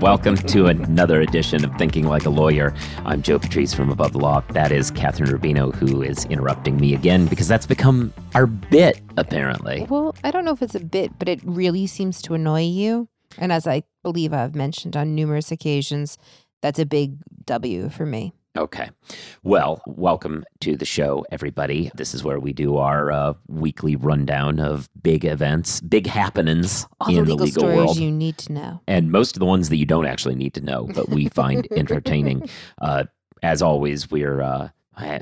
Welcome to another edition of Thinking Like a Lawyer. I'm Joe Patrice from Above the Law. That is Kathryn Rubino, who is interrupting me again because that's become our bit, apparently. Well, I don't know if it's a bit, but it really seems to annoy you. And as I believe I've mentioned on numerous occasions, that's a big W for me. Okay. Well, welcome to the show, everybody. This is where we do our uh, weekly rundown of big events, big happenings All in the legal, the legal stories world. you need to know. and most of the ones that you don't actually need to know, but we find entertaining. Uh, as always, we're uh,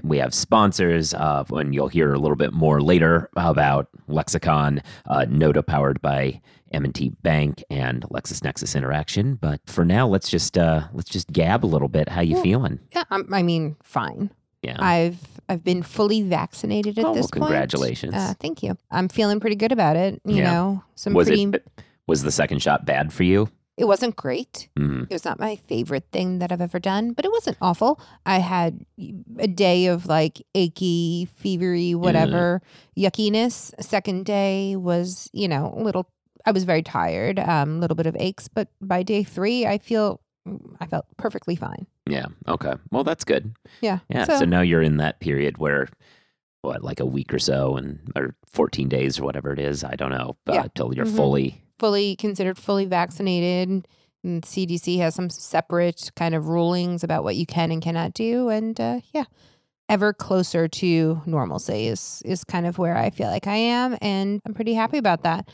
we have sponsors, uh, and you'll hear a little bit more later about Lexicon, uh, Nota powered by M&T Bank and LexisNexis Interaction. But for now, let's just uh, let's just gab a little bit. How you Well, feeling? Yeah, I'm, I mean, fine. Yeah. I've I've been fully vaccinated at Oh, well, this point. congratulations. Uh, thank you. I'm feeling pretty good about it. You Yeah. know, some was pretty. it was the second shot bad for you? it wasn't great. Mm, It was not my favorite thing that I've ever done, but it wasn't awful. I had a day of like achy, fevery, whatever yuckiness. Second day was, you know, a little. I was very tired, um, a little bit of aches, but by day three, I feel I felt perfectly fine. yeah. Okay. Well, that's good. Yeah. Yeah. So, now you're in that period where, what, like a week or so, and or 14 days or whatever it is. I don't know. Uh, Yeah. Till you're Mhm. fully. fully considered fully vaccinated. And CDC has some separate kind of rulings about what you can and cannot do, and uh, yeah, ever closer to normalcy is is kind of where I feel like I am, and I'm pretty happy about that.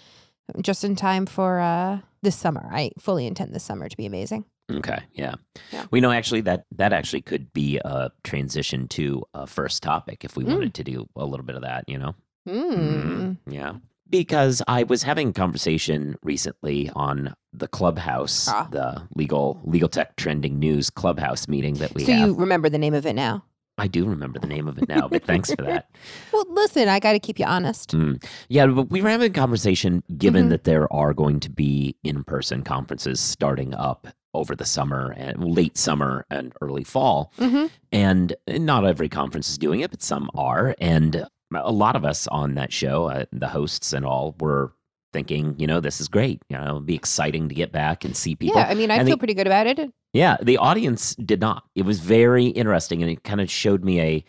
Just in time for uh, this summer, I fully intend this summer to be amazing. Okay. Yeah. Yeah. We know actually that that actually could be a transition to a first topic if we Mm. wanted to do a little bit of that. You know. Mm. Yeah. Because I was having a conversation recently on the Clubhouse, Ah. the legal legal tech trending news Clubhouse meeting that we So have. you remember the name of it now? I do remember the name of it now, but thanks for that. Well, listen, I got to keep you honest. Mm. Yeah, but we were having a conversation given Mhm. that there are going to be in person conferences starting up over the summer and late summer and early fall. hmm And not every conference is doing it, but some are. And a lot of us on that show, uh, the hosts and all, were thinking, you know, this is great. You know, it'd be exciting to get back and see people. Yeah, I mean, I And feel the- pretty good about it. Yeah, the audience did not. It was very interesting, and it kind of showed me a.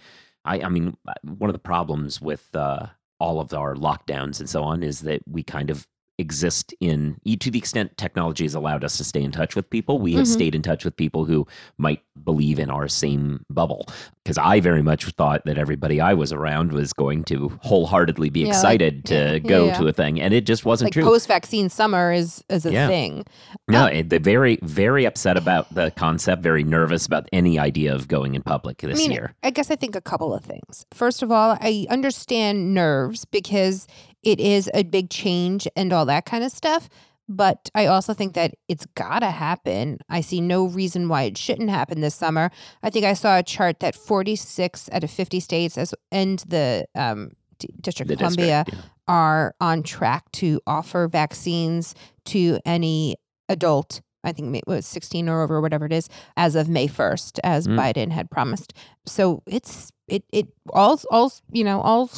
I, I mean, one of the problems with uh, all of our lockdowns and so on is that we kind of exist in to the extent technology has allowed us to stay in touch with people we have Mhm. stayed in touch with people who might believe in our same bubble because i very much thought that everybody i was around was going to wholeheartedly be Yeah, like- excited to yeah, go yeah. to a thing and it just wasn't Like true post-vaccine summer is is a thing. no, it- they're very, very upset about the concept, very nervous about any idea of going in public this I mean, year. I guess I think a couple of things. First of all, I understand nerves because it is a big change and all that kind of stuff. But I also think that it's gotta happen. I see no reason why it shouldn't happen this summer. I think I saw a chart that 46 out of 50 states as and the um, D- District of Columbia district, are on track to offer vaccines to any adult. I think it was 16 or over, whatever it is, as of May 1st, as Mm. Biden had promised. So it's it it all all you know all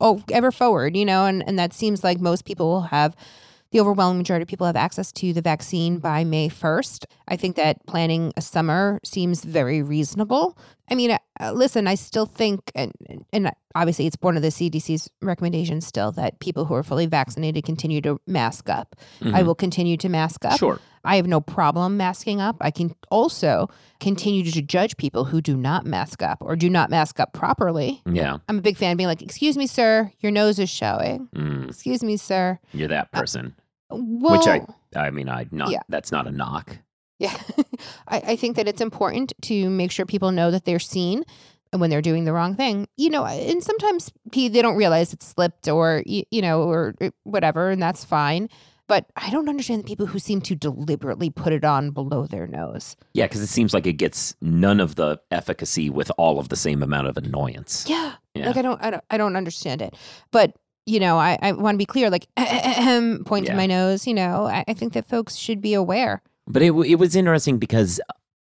all ever forward, you know, and and that seems like most people will have the overwhelming majority of people have access to the vaccine by May 1st. I think that planning a summer seems very reasonable. I mean, uh, listen, I still think, and, and obviously it's one of the CDC's recommendations still that people who are fully vaccinated continue to mask up. I Mhm. will continue to mask up. Sure. I have no problem masking up. I can also continue to judge people who do not mask up or do not mask up properly. Yeah. I'm a big fan of being like, excuse me, sir, your nose is showing. Mm, Excuse me, sir. you're that person. Well, Which I, I mean, I not. Yeah. That's not a knock. Yeah. I, I think that it's important to make sure people know that they're seen and when they're doing the wrong thing. You know, and sometimes they don't realize it slipped or, you know, or uh, whatever, and that's fine. But I don't understand the people who seem to deliberately put it on below their nose. Yeah, because it seems like it gets none of the efficacy with all of the same amount of annoyance. Yeah. Yeah. Like I don't, I don't, I don't understand it. But you know, I, I want to be clear. Like, point Yeah. to my nose. You know, I, I think that folks should be aware. But it it was interesting because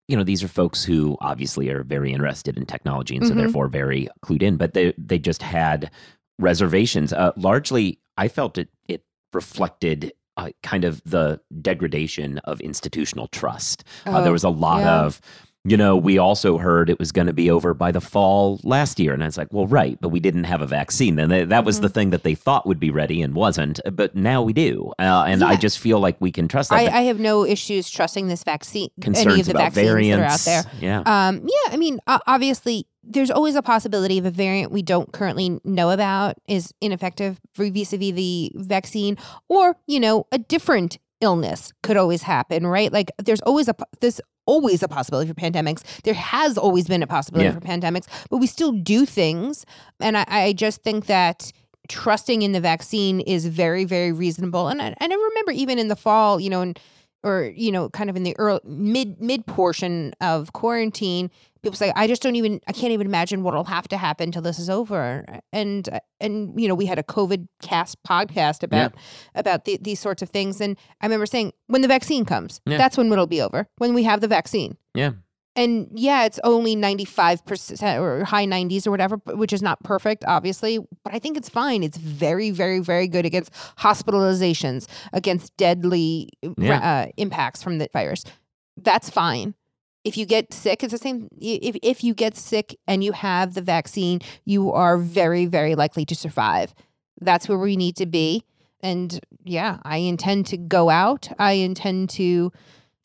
you know these are folks who obviously are very interested in technology and so Mhm. therefore very clued in. But they they just had reservations. Uh, largely, I felt it it reflected uh, kind of the degradation of institutional trust. Uh, there Oh, was a lot yeah. of, you know, we also heard it was going to be over by the fall last year. And I was like, well, right, but we didn't have a vaccine. And that- that was Mm-hmm. the thing that they thought would be ready and wasn't. But now we do. Uh, and I just feel like we can trust that. I, I have no issues trusting this vaccine, concerns any of the about vaccines variants. that are out there. Yeah. Um, yeah, I mean, obviously, there's always a possibility of a variant we don't currently know about is ineffective vis a vis the vaccine, or you know, a different illness could always happen, right? Like, there's always a there's always a possibility for pandemics. There has always been a possibility Yeah. for pandemics, but we still do things, and I, I just think that trusting in the vaccine is very, very reasonable. And I, and I remember even in the fall, you know, and or you know, kind of in the early mid mid portion of quarantine, people say, "I just don't even, I can't even imagine what'll have to happen till this is over." And and you know, we had a COVID cast podcast about about the, these sorts of things, and I remember saying, "When the vaccine comes, Yeah. that's when it'll be over. When we have the vaccine." yeah. And yeah, it's only 95% or high 90s or whatever, which is not perfect, obviously, but I think it's fine. It's very, very, very good against hospitalizations, against deadly Yeah. uh, impacts from the virus. That's fine. If you get sick, it's the same. If, if you get sick and you have the vaccine, you are very, very likely to survive. That's where we need to be. And yeah, I intend to go out. I intend to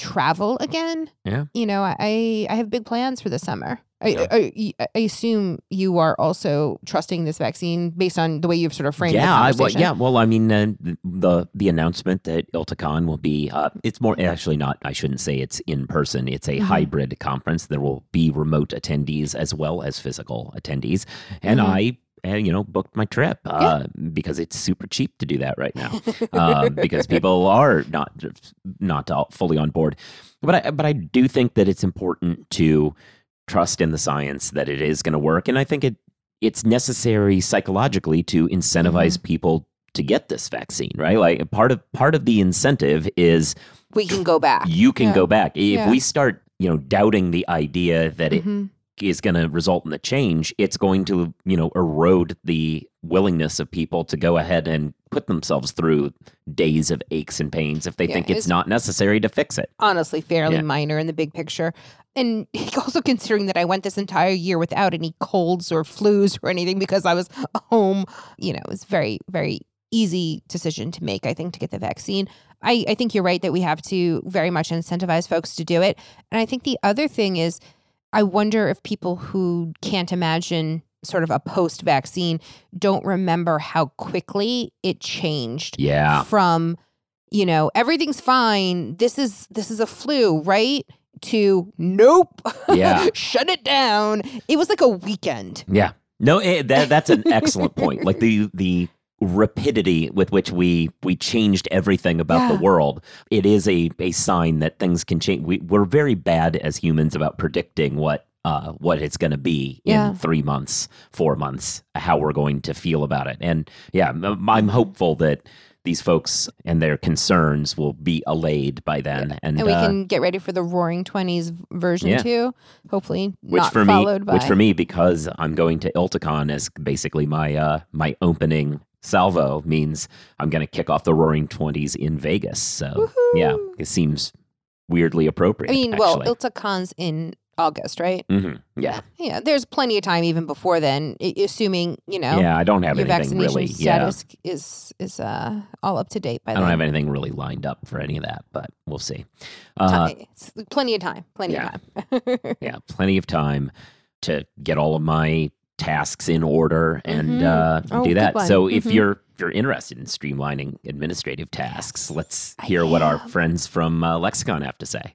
travel again. Yeah. You know, I I have big plans for the summer. I, Yeah. I, I, I assume you are also trusting this vaccine based on the way you've sort of framed yeah, I, well, yeah. Well, I mean, uh, the the announcement that IltaCon will be uh, it's more actually not. I shouldn't say it's in person. It's a Mhm. hybrid conference. There will be remote attendees as well as physical attendees, and Mhm. I. uh, you know, booked my trip uh, because it's super cheap to do that right now. uh, because people are not not fully on board. But I but I do think that it's important to trust in the science that it is going to work, and I think it it's necessary psychologically to incentivize people to get this vaccine. Right, like part of part of the incentive is we can go back. you can Yeah. go back if Yeah. we start you know doubting the idea that it Mhm. Is going to result in the change, it's going to, you know, erode the willingness of people to go ahead and put themselves through days of aches and pains if they Yeah, think it's it's- not necessary to fix it. honestly fairly Yeah. minor in the big picture. And also considering that I went this entire year without any colds or flus or anything because I was home, you know, it was very, very easy decision to make, I think, to get the vaccine. I, I think you're right that we have to very much incentivize folks to do it. And I think the other thing is I wonder if people who can't imagine sort of a post vaccine don't remember how quickly it changed Yeah. from you know everything's fine this is this is a flu right to nope Yeah. shut it down it was like a weekend Yeah. No, eh, that that's an excellent point. Like the the rapidity with which we we changed everything about Yeah. the world. It is a a sign that things can change. We we're very bad as humans about predicting what uh what it's going to be in Yeah. 3 months, 4 months, how we're going to feel about it. And yeah, I'm, I'm hopeful that these folks and their concerns will be allayed by then and, and we uh, can get ready for the roaring 20s version Yeah. too hopefully which not for me followed by which for me because i'm going to ILTACON as basically my uh my opening salvo means i'm going to kick off the roaring 20s in vegas so yeah it seems weirdly appropriate i mean well actually. iltacon's in august right Mhm. yeah yeah there's plenty of time even before then assuming you know yeah i don't have your anything vaccination really yeah status is is uh all up to date by i then don't have anything really lined up for any of that but we'll see uh, plenty of time plenty yeah. of time yeah plenty of time to get all of my tasks in order and Mhm. uh, Oh, do that. so if Mhm. you're if you're interested in streamlining administrative tasks let's hear what our friends from uh, lexicon have to say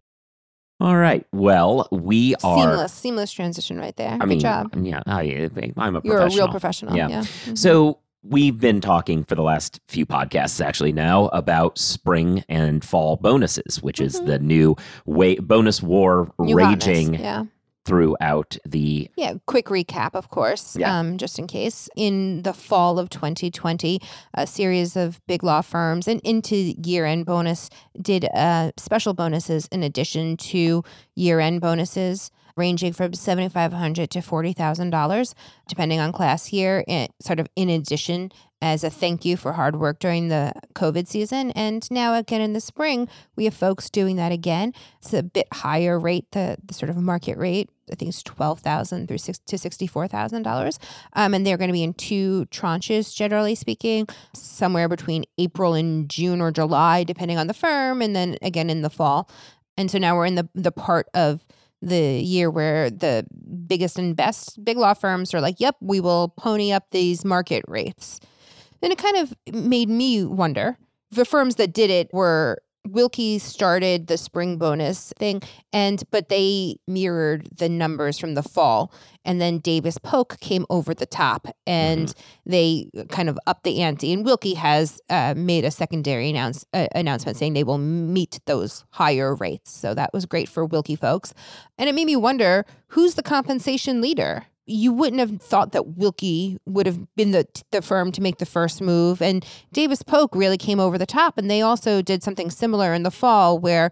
All right well we are seamless seamless transition right there i good mean job yeah I, i'm a you're a real professional. Yeah. yeah, Mhm. So we've been talking for the last few podcasts actually now about spring and fall bonuses, which is Mhm. the new way bonus war New hotness. raging Yeah. Throughout the Yeah, quick recap, of course, Yeah. um, just in case. In the fall of 2020, a series of big law firms and into year end bonus did uh, special bonuses in addition to year end bonuses. Ranging from seventy five hundred to forty thousand dollars, depending on class year. eh, sort of in addition, as a thank you for hard work during the COVID season, and now again in the spring, we have folks doing that again. It's a bit higher rate, the, the sort of market rate. I think it's twelve thousand through six to sixty four thousand dollars, um, and they're going to be in two tranches, generally speaking, somewhere between April and June or July, depending on the firm, and then again in the fall. And so now we're in the the part of the year where the biggest and best big law firms are like, "Yep, we will pony up these market rates." And it kind of made me wonder. The firms that did it were Willkie started the spring bonus thing and but they mirrored the numbers from the fall. And then Davis Polk came over the top and they kind of upped the ante. And Willkie has uh, made a secondary announce, uh, announcement saying they will meet those higher rates. So that was great for Willkie folks. And it made me wonder who's the compensation leader you wouldn't have thought that Willkie would have been the the firm to make the first move. And Davis Polk really came over the top. And they also did something similar in the fall where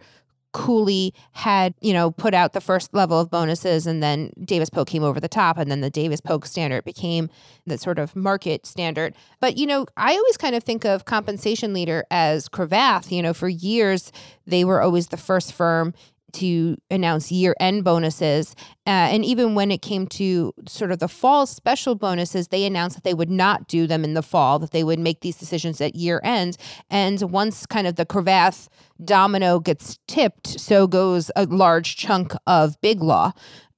Cooley had, you know, put out the first level of bonuses and then Davis Polk came over the top. And then the Davis Polk standard became the sort of market standard. But, you know, I always kind of think of compensation leader as Cravath, you know, for years they were always the first firm to announce year end bonuses. Uh, and even when it came to sort of the fall special bonuses, they announced that they would not do them in the fall, that they would make these decisions at year end. And once kind of the Cravath domino gets tipped, so goes a large chunk of big law.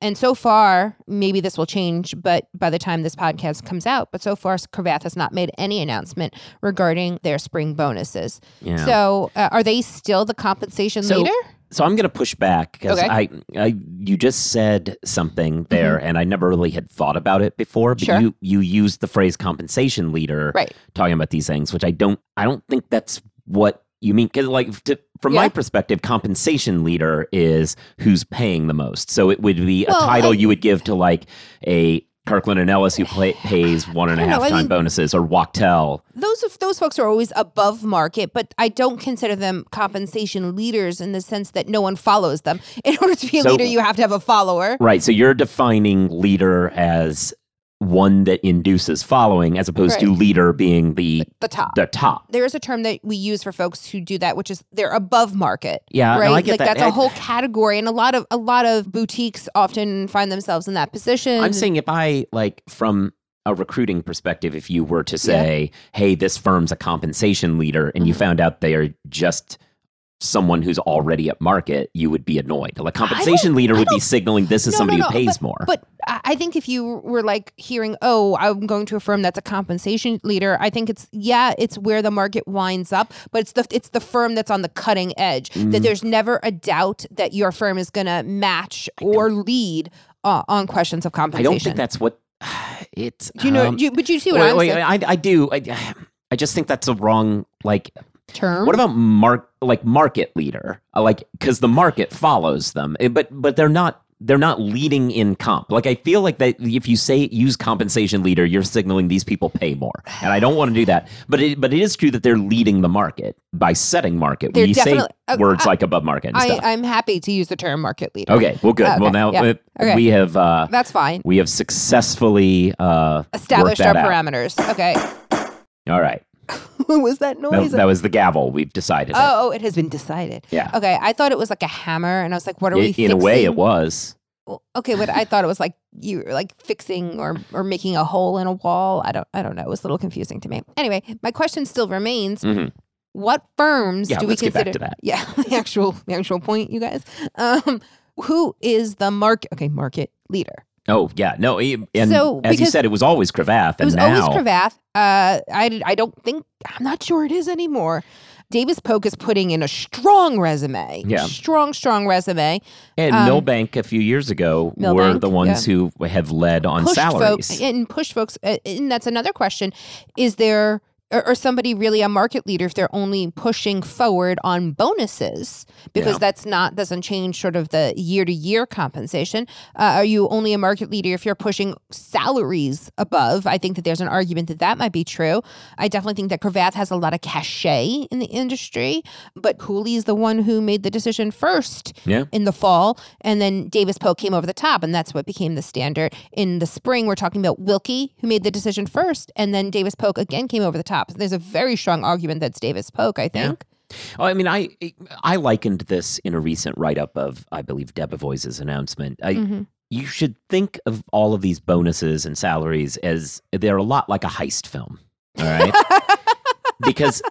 And so far, maybe this will change, but by the time this podcast comes out, but so far, Cravath has not made any announcement regarding their spring bonuses. yeah. So, uh, are they still the compensation So- leader? So I'm going to push back because Okay. I, I, you just said something there, and I never really had thought about it before. But Mm-hmm. Sure. you, you used the phrase compensation leader, Right. talking about these things, which I don't, I don't think that's what you mean. Because like, to, from my perspective, compensation leader is who's paying the most. So it would be a title I- you would give to like a Kirkland and Ellis who play, pays one and a half a I don't half know, I time bonuses, or Wachtell. those those folks are always above market, but I don't consider them compensation leaders in the sense that no one follows them. In order to be a So- leader, you have to have a follower. Right. So you're defining leader as one that induces following, as opposed to leader being the The top. the top. There is a term that we use for folks who do that, which is they're above market. Yeah, no, right. I get like that. that's I- a whole category, and a lot of a lot of boutiques often find themselves in that position. I'm saying if I like from a recruiting perspective, if you were to say, "Hey, this firm's a compensation leader," and you Mhm. found out they are just someone who's already at market, you would be annoyed. Like compensation leader would be signaling this is No, somebody no, who pays but, more. But I think if you were like hearing, oh, I'm going to a firm that's a compensation leader, I think it's yeah, it's where the market winds up, but it's the it's the firm that's on the cutting edge. Mm. That there's never a doubt that your firm is going to match or lead uh, on questions of compensation. I don't think that's what it's. Do you know? um, do you, but you see what wait, I'm wait, saying? I, I do. I, I just think that's a wrong like Term. What about mark like market leader? Uh, like because the market follows them, Eh, but but they're not they're not leading in comp. Like I feel like that if you say use compensation leader, you're signaling these people pay more, and I don't want to do that. But it, but it is true that they're leading the market by setting market. They're we say uh, words I- like above market and I. I'm happy to use the term market leader. okay, well, good. Uh, well, now yeah. uh, Okay. we have uh, That's fine. we have successfully uh, Established our out. parameters. Okay. All right, what was that that, noise? that was the gavel. We've decided. it. oh, oh, it has been decided. Yeah. Okay, I thought it was like a hammer, and I was like, "What are we?" in, in a way, it was. Well, okay, but I thought it was like you were like fixing or or making a hole in a wall. I don't I don't know. It was a little confusing to me. Anyway, my question still remains: Mhm. What firms Yeah, do we let's get back consider? to that. Yeah, the actual the actual point, you guys. Um, who is the market? Okay, market leader. Oh yeah, no, he- and So, as you said, it was always Cravath, It and was now always Cravath. Uh, I I don't think I'm not sure it is anymore. Davis Polk is putting in a strong resume. Yeah. Strong, strong resume. And Um, Milbank a few years ago were the ones who have led on pushed salaries. folks and pushed folks uh, and that's another question is there or, or somebody really a market leader if they're only pushing forward on bonuses because Yeah. that's not doesn't change sort of the year to year compensation uh, are you only a market leader if you're pushing salaries above i think that there's an argument that that might be true i definitely think that cravath has a lot of cachet in the industry but cooley is the one who made the decision first Yeah. in the fall, and then Davis Polk came over the top, and that's what became the standard. In the spring, we're talking about Willkie, who made the decision first, and then Davis Polk again came over the top. There's a very strong argument that's Davis Polk, I think. Oh, I mean, I I likened this in a recent write up of I believe Debevoise's announcement. I, Mhm. You should think of all of these bonuses and salaries as they're a lot like a heist film. All right, because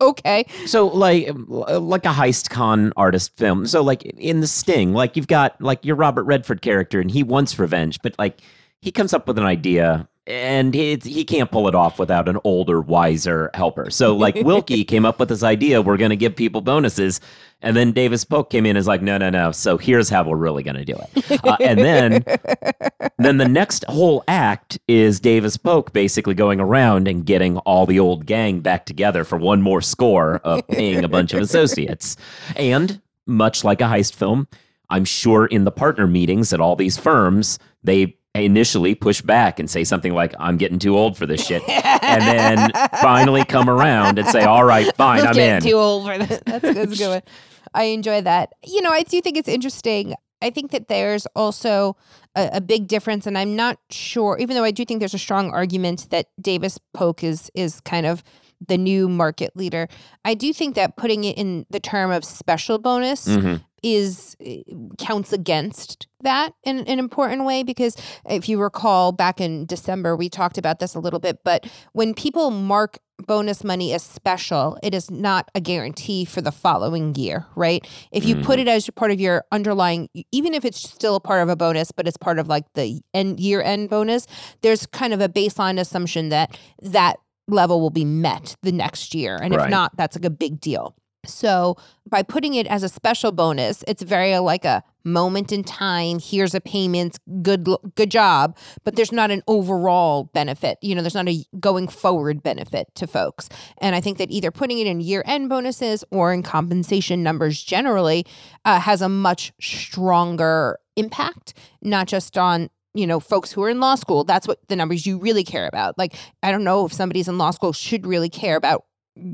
okay. so like like a heist con artist film. So like in The Sting, like you've got like your Robert Redford character, and he wants revenge, but like he comes up with an idea. And he, he can't pull it off without an older, wiser helper. So, like Willkie came up with this idea: we're going to give people bonuses, and then Davis Polk came in and is like, "No, no, no." So here's how we're really going to do it. Uh, and then, then the next whole act is Davis Polk basically going around and getting all the old gang back together for one more score of paying a bunch of associates. And much like a heist film, I'm sure in the partner meetings at all these firms, they initially push back and say something like, I'm getting too old for this shit. And then finally come around and say, All right, fine, I'm I'm getting in. too old for that. That's, that's a good one. I enjoy that. You know, I do think it's interesting. I think that there's also a, a big difference, and I'm not sure. Even though I do think there's a strong argument that Davis Polk is is kind of the new market leader, I do think that putting it in the term of special bonus Mhm. Is eh, counts against that in an important way because if you recall back in December we talked about this a little bit but when people mark bonus money as special it is not a guarantee for the following year right? If you put it as part of your underlying even if it's still a part of a bonus but it's part of like the end year end bonus there's kind of a baseline assumption that that level will be met the next year and if not that's like a big deal so by putting it as a special bonus, it's very like a moment in time. Here's a payment. Good, good job. But there's not an overall benefit. You know, there's not a going forward benefit to folks. And I think that either putting it in year end bonuses or in compensation numbers generally uh, has a much stronger impact, not just on you know folks who are in law school that's what the numbers you really care about like i don't know if somebody's in law school should really care about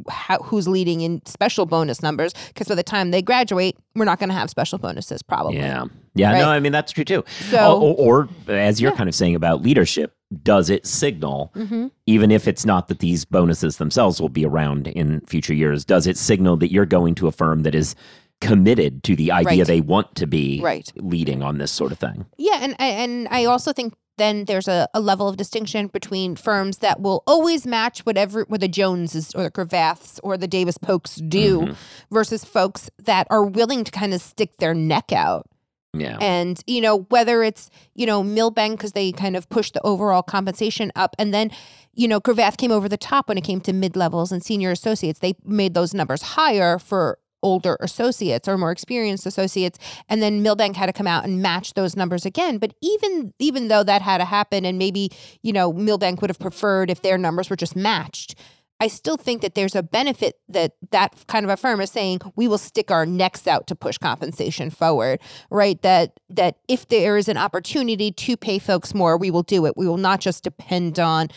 how, who's leading in special bonus numbers because by the time they graduate we're not going to have special bonuses probably Yeah. Yeah, Right. no, I mean, that's true too. So- or, or, as you're Yeah. kind of saying about leadership, does it signal, Mhm. even if it's not that these bonuses themselves will be around in future years, does it signal that you're going to a firm that is committed to the idea Right. they want to be Right. leading on this sort of thing? Yeah, and and I also think then there's a, a level of distinction between firms that will always match whatever what the Joneses or the Cravaths or the Davis Polks do Mm-hmm. versus folks that are willing to kind of stick their neck out Yeah. and you know whether it's you know Milbank because they kind of pushed the overall compensation up, and then you know Cravath came over the top when it came to mid levels and senior associates. They made those numbers higher for older associates or more experienced associates and then Milbank had to come out and match those numbers again but even even though that had to happen and maybe you know Milbank would have preferred if their numbers were just matched I still think that there's a benefit that that kind of a firm is saying we will stick our necks out to push compensation forward, right? That that if there is an opportunity to pay folks more, we will do it. We will not just depend on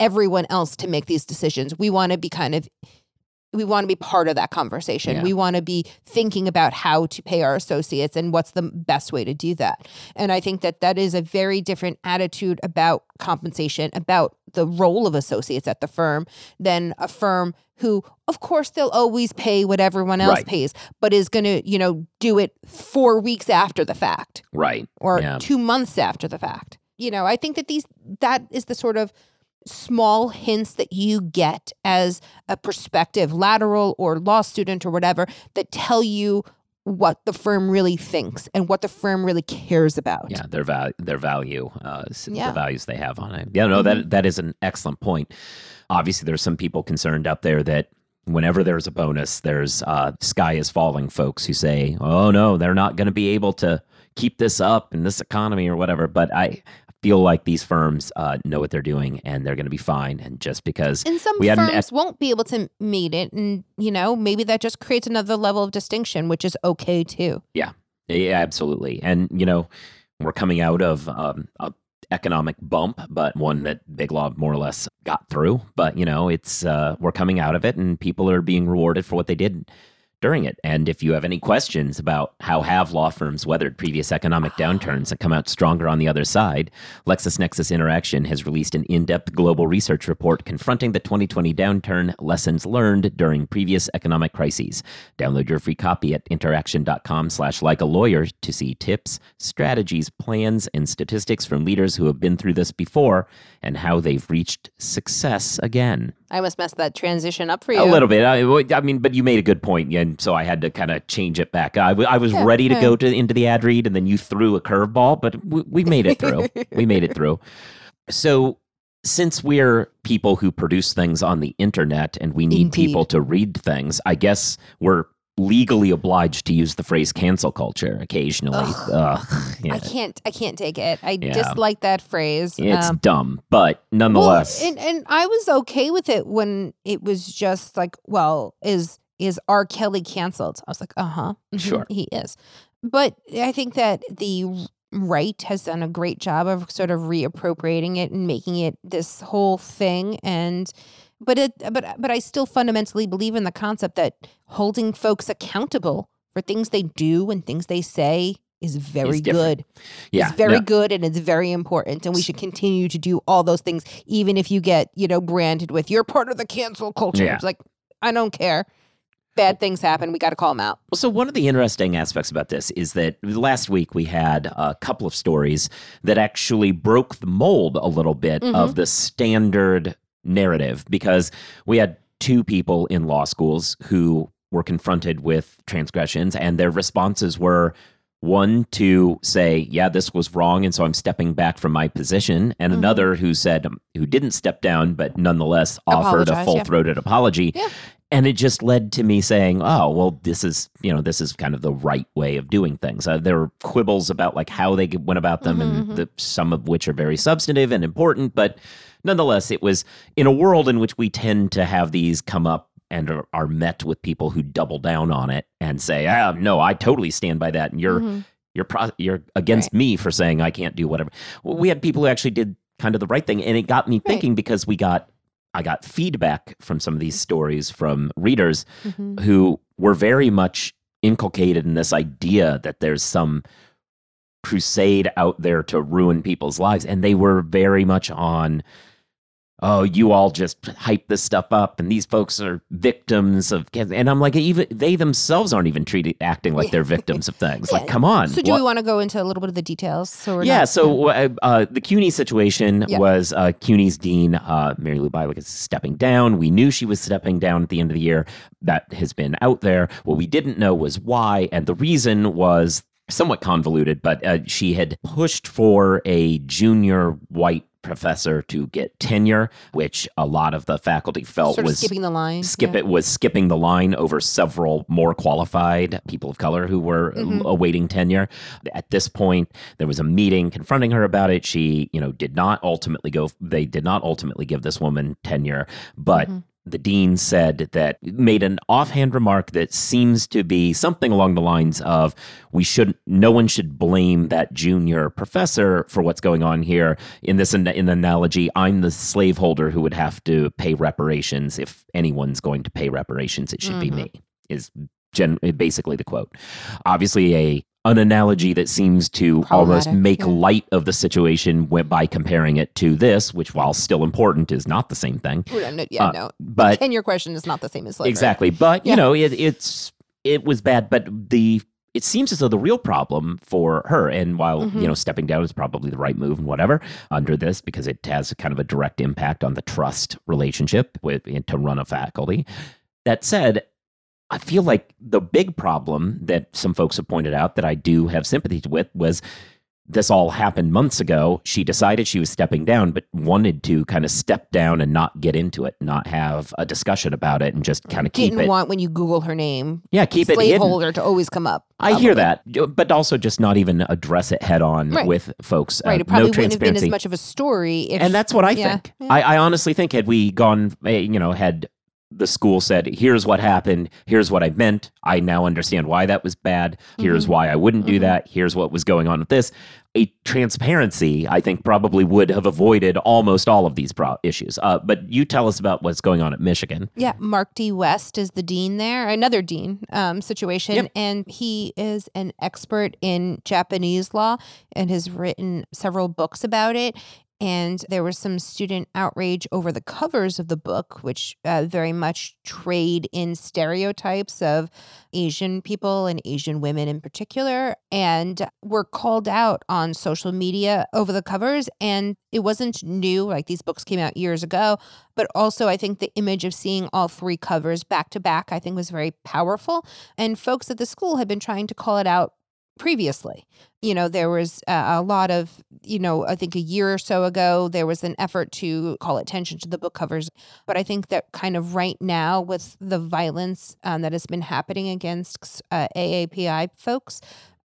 everyone else to make these decisions. We want to be kind of we want to be part of that conversation. Yeah. We want to be thinking about how to pay our associates and what's the best way to do that. And I think that that is a very different attitude about compensation, about the role of associates at the firm than a firm who, of course, they'll always pay what everyone else Right. pays, but is going to, you know, do it four weeks after the fact right. or Yeah. two months after the fact. You know, I think that these that is the sort of small hints that you get as a prospective lateral or law student or whatever that tell you what the firm really thinks and what the firm really cares about. Yeah, their value, their value, uh, Yeah. the values they have on it. Yeah, no, Mhm. that that is an excellent point. Obviously, there's some people concerned out there that whenever there's a bonus, there's uh, sky is falling folks who say, "Oh no, they're not going to be able to keep this up in this economy or whatever." But I feel like these firms uh, know what they're doing and they're going to be fine. And just because And some we had an firms won't be able to meet it, and you know maybe that just creates another level of distinction, which is okay too. Yeah, absolutely. And, you know, we're coming out of um, a economic bump, but one that Big Law more or less got through. But, you know, it's uh, we're coming out of it and people are being rewarded for what they did during it. And if you have any questions about how have law firms weathered previous economic downturns and come out stronger on the other side, LexisNexis Interaction has released an in-depth global research report confronting the 2020 downturn, lessons learned during previous economic crises. Download your free copy at interaction.com slash like a lawyer to see tips, strategies, plans, and statistics from leaders who have been through this before and how they've reached success again. I must mess that transition up for you A little bit. I, I mean, but you made a good point, and so I had to kind of change it back. I was Yeah, ready to yeah. go to into the ad read, and then you threw a curveball, but we, we made it through. we made it through. So, since we're people who produce things on the internet and we need Indeed. people to read things, I guess we're legally obliged to use the phrase cancel culture occasionally. Ugh. Ugh, yeah. I can't. I can't take it. I Yeah. dislike that phrase. It's Um, dumb, but well, nonetheless. and and I was okay with it when it was just like, well, is is R. Kelly canceled? I was like, uh huh, Sure. he is. But I think that the right has done a great job of sort of reappropriating it and making it this whole thing and. But it, but but I still fundamentally believe in the concept that holding folks accountable for things they do and things they say is very good. yeah, it's very no, good and it's very important and we should continue to do all those things even if you get you know branded with you're part of the cancel culture Yeah. it's like i don't care bad things happen we got to call them out Well, so one of the interesting aspects about this is that last week we had a couple of stories that actually broke the mold a little bit Mhm. of the standard narrative because we had two people in law schools who were confronted with transgressions and their responses were one to say yeah this was wrong and so i'm stepping back from my position and Mhm. another who said who didn't step down but nonetheless offered a Apologize, yeah. full-throated apology Yeah. And it just led to me saying oh well this is you know this is kind of the right way of doing things uh, there were quibbles about like how they went about them Mhm, and mhm. the, some of which are very substantive and important but nonetheless it was in a world in which we tend to have these come up and are, are met with people who double down on it and say ah no i totally stand by that and you're Mhm. you're pro- you're against me for saying I can't do whatever. Well, we had people who actually did kind of the right thing, and it got me Right. thinking because we got I got feedback from some of these stories from readers Mhm. who were very much inculcated in this idea that there's some crusade out there to ruin people's lives, and they were very much on. Oh, you all just hype this stuff up, and these folks are victims of. And I'm like, even they themselves aren't even treated acting like they're victims of things. Like, come on. so do what- we want to go into a little bit of the details so we're yeah, not- so uh, uh, the CUNY situation Yeah. was uh, CUNY's dean, uh, Mary Lu Bilek, is stepping down. We knew she was stepping down at the end of the year. That has been out there. What we didn't know was why, and the reason was somewhat convoluted, but uh, she had pushed for a junior white professor to get tenure, which a lot of the faculty felt sort was skipping the line skip yeah. it was skipping the line over several more qualified people of color who were Mhm. awaiting tenure at this point there was a meeting confronting her about it she you know did not ultimately go they did not ultimately give this woman tenure but Mhm. The dean said that made an offhand remark that seems to be something along the lines of we shouldn't. no one should blame that junior professor for what's going on here in this in, the analogy i'm the slaveholder who would have to pay reparations if anyone's going to pay reparations it should be Mhm. me is gen- basically the quote obviously a an analogy that seems to almost make yeah. light of the situation by comparing it to this which while still important is not the same thing yeah uh, no but and your question is not the same as. Exactly. But, you know, it, it's it was bad, but the it seems as though the real problem for her, and while, Mhm. you know, stepping down is probably the right move and whatever under this, because it has kind of a direct impact on the trust relationship with to run a faculty. That said, I feel like the big problem that some folks have pointed out that I do have sympathy with was this all happened months ago. She decided she was stepping down, but wanted to kind of step down and not get into it, not have a discussion about it, and just kind of keep Didn't it. want when you Google her name, yeah, keep it slaveholder to always come up. I hear that, but also just not even address it head on Right. with folks. Uh, Right. It probably no wouldn't have been as much of a story if and that's what I yeah, think. yeah. I, I honestly think had we gone, eh, you know, had the school said, "Here's what happened. Here's what I meant. I now understand why that was bad. Here's Mhm. why I wouldn't do Mhm. that. Here's what was going on with this." A transparency, I think, probably would have avoided almost all of these pro- issues. Uh, but you tell us about what's going on at Michigan. Yeah, Mark D. West is the dean there, another dean um, situation, Yep. and he is an expert in Japanese law and has written several books about it. And there was some student outrage over the covers of the book, which uh, very much trade in stereotypes of Asian people and Asian women in particular, and were called out on social media over the covers. And it wasn't new, like these books came out years ago, but also I think the image of seeing all three covers back to back, I think was very powerful. And folks at the school had been trying to call it out previously. You know, there was a lot of, you know, I think a year or so ago, there was an effort to call attention to the book covers. But I think that kind of right now, with the violence um, that has been happening against uh, AAPI folks,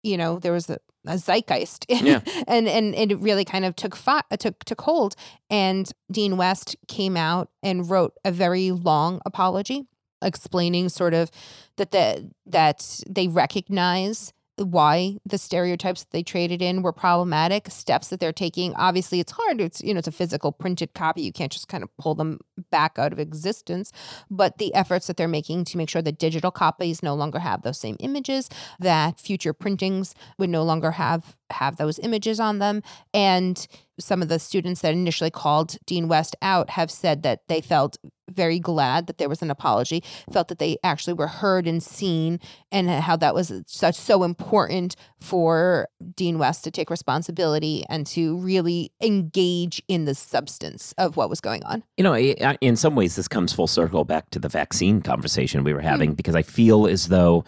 you know, there was a, a zeitgeist, Yeah. and and it really kind of took uh, took took hold. And Dean West came out and wrote a very long apology, explaining sort of that the that they recognize why the stereotypes that they traded in were problematic steps that they're taking. Obviously it's hard it's you know it's a physical printed copy. You can't just kind of pull them back out of existence. But the efforts that they're making to make sure that digital copies no longer have those same images that future printings would no longer have have those images on them. And some of the students that initially called Dean West out have said that they felt very glad that there was an apology, felt that they actually were heard and seen, and how that was such so important for Dean West to take responsibility and to really engage in the substance of what was going on. You know, in some ways, this comes full circle back to the vaccine conversation we were hmm. having because I feel as though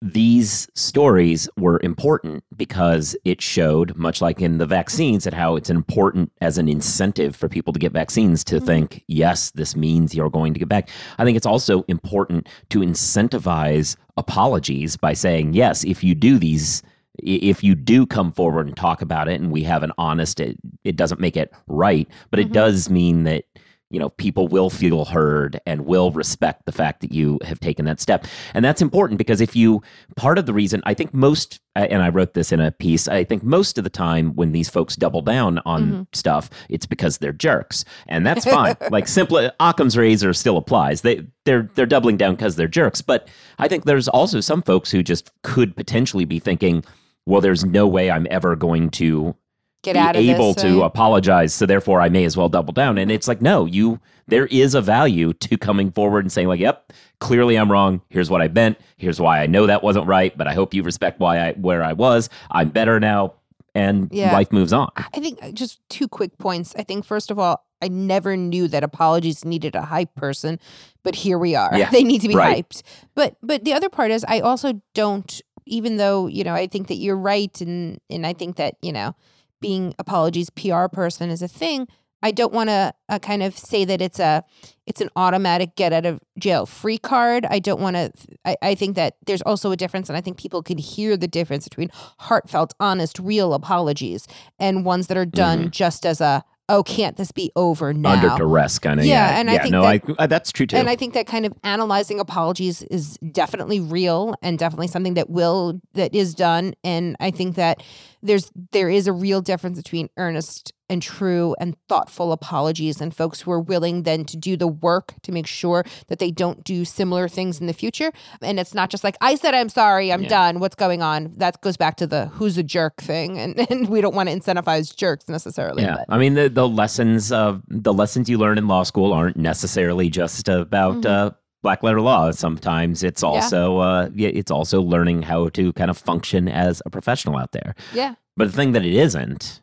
these stories were important because it showed, much like in the vaccines, at how it's important as an incentive for people to get vaccines to Mhm. think, yes, this means you're going to get back. I think it's also important to incentivize apologies by saying, yes, if you do these. If you do come forward and talk about it, and we have an honest, it, it doesn't make it right, but it Mhm. does mean that you know people will feel heard and will respect the fact that you have taken that step. And that's important because if you part of the reason i think most and i wrote this in a piece i think most of the time when these folks double down on Mhm. stuff it's because they're jerks. And that's fine. Like simple occam's razor still applies. They they're they're doubling down because they're jerks. But i think there's also some folks who just could potentially be thinking well there's no way i'm ever going to Get be out of able this, to right? apologize so therefore i may as well double down and it's like no you there is a value to coming forward and saying like yep clearly i'm wrong here's what i meant here's why i know that wasn't right but i hope you respect why i where i was i'm better now and Yeah. life moves on I think uh, just two quick points. I think first of all, I never knew that apologies needed a hype person, but here we are. Yeah, they need to be right. hyped. But but the other part is I also don't even though, you know, I think that you're right and and I think that, you know, being apologies PR person is a thing. I don't want to uh, kind of say that it's a it's an automatic get out of jail free card. I don't want to. I, I think that there's also a difference, and I think people can hear the difference between heartfelt, honest, real apologies and ones that are done just as a oh, can't this be over now? under duress kind of Yeah, yeah, and I yeah think no that- I, uh, that's true too And I think that kind of analyzing apologies is definitely real and definitely something that will that is done. And I think that there's there is a real difference between earnest and true and thoughtful apologies and folks who are willing then to do the work to make sure that they don't do similar things in the future. And it's not just like I said I'm sorry, I'm Yeah. done. What's going on? That goes back to the who's a jerk thing, and, and we don't want to incentivize jerks necessarily. yeah But i mean the, the lessons of the lessons you learn in law school aren't necessarily just about Mhm. uh black letter law sometimes it's also uh it's also learning how to kind of function as a professional out there yeah. but the thing that it isn't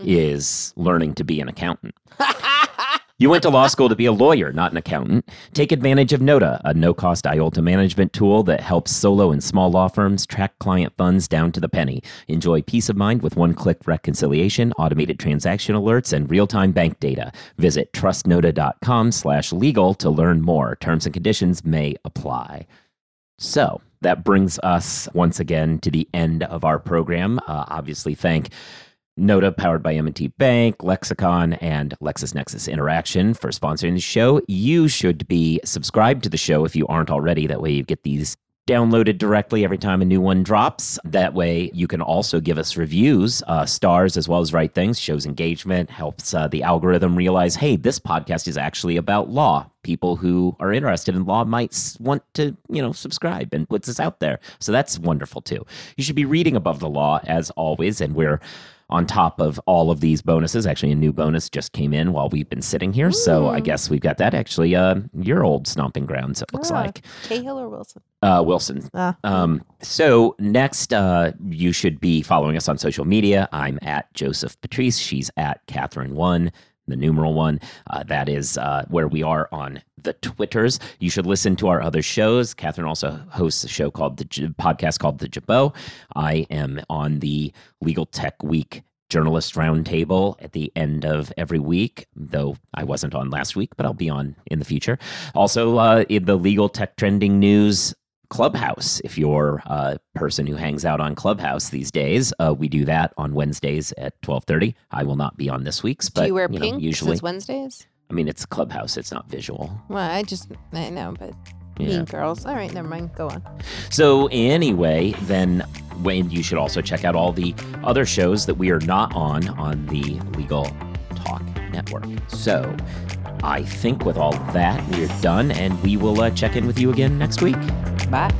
Mhm. is learning to be an accountant You went to law school to be a lawyer, not an accountant. Take advantage of Nota, a no cost IOLTA management tool that helps solo and small law firms track client funds down to the penny. Enjoy peace of mind with one click reconciliation, automated transaction alerts, and real time bank data. Visit trustnota.com slash legal to learn more. Terms and conditions may apply. So that brings us once again to the end of our program. Uh, obviously, thank Nota, powered by M&T Bank, Lexicon, and LexisNexis Interaction for sponsoring the show. You should be subscribed to the show if you aren't already. That way you get these downloaded directly every time a new one drops. That way you can also give us reviews, uh, stars as well as write things, shows engagement, helps uh, the algorithm realize, hey, this podcast is actually about law. People who are interested in law might want to, you know, subscribe and puts us out there. So that's wonderful too. You should be reading above the law as always, and we're on top of all of these bonuses. Actually, a new bonus just came in while we've been sitting here. So I guess we've got that. Actually, uh, your old stomping grounds, it looks ah, like. Cahill or Wilson? Uh, Wilson. Ah. Um, so next, uh, you should be following us on social media. I'm at Joseph Patrice. She's at Kathryn One the numeral one. Uh, that is uh, where we are on the Twitters. You should listen to our other shows. Kathryn also hosts a show called the J- podcast called The Jabot. I am on the Legal Tech Week journalist roundtable at the end of every week, though I wasn't on last week, but I'll be on in the future. Also, uh, in the legal tech trending news Clubhouse. If you're a person who hangs out on Clubhouse these days, uh, we do that on Wednesdays at twelve thirty. I will not be on this week's, but do you wear you pink? Know, usually it's Wednesdays. I mean, it's Clubhouse. It's not visual. Well, I just I know, but yeah. Mean Girls. All right, never mind. Go on. So anyway, then when you should also check out all the other shows that we are not on on the Legal Talk Network. So I think with all that, we're done, and we will uh, check in with you again next week. Bye.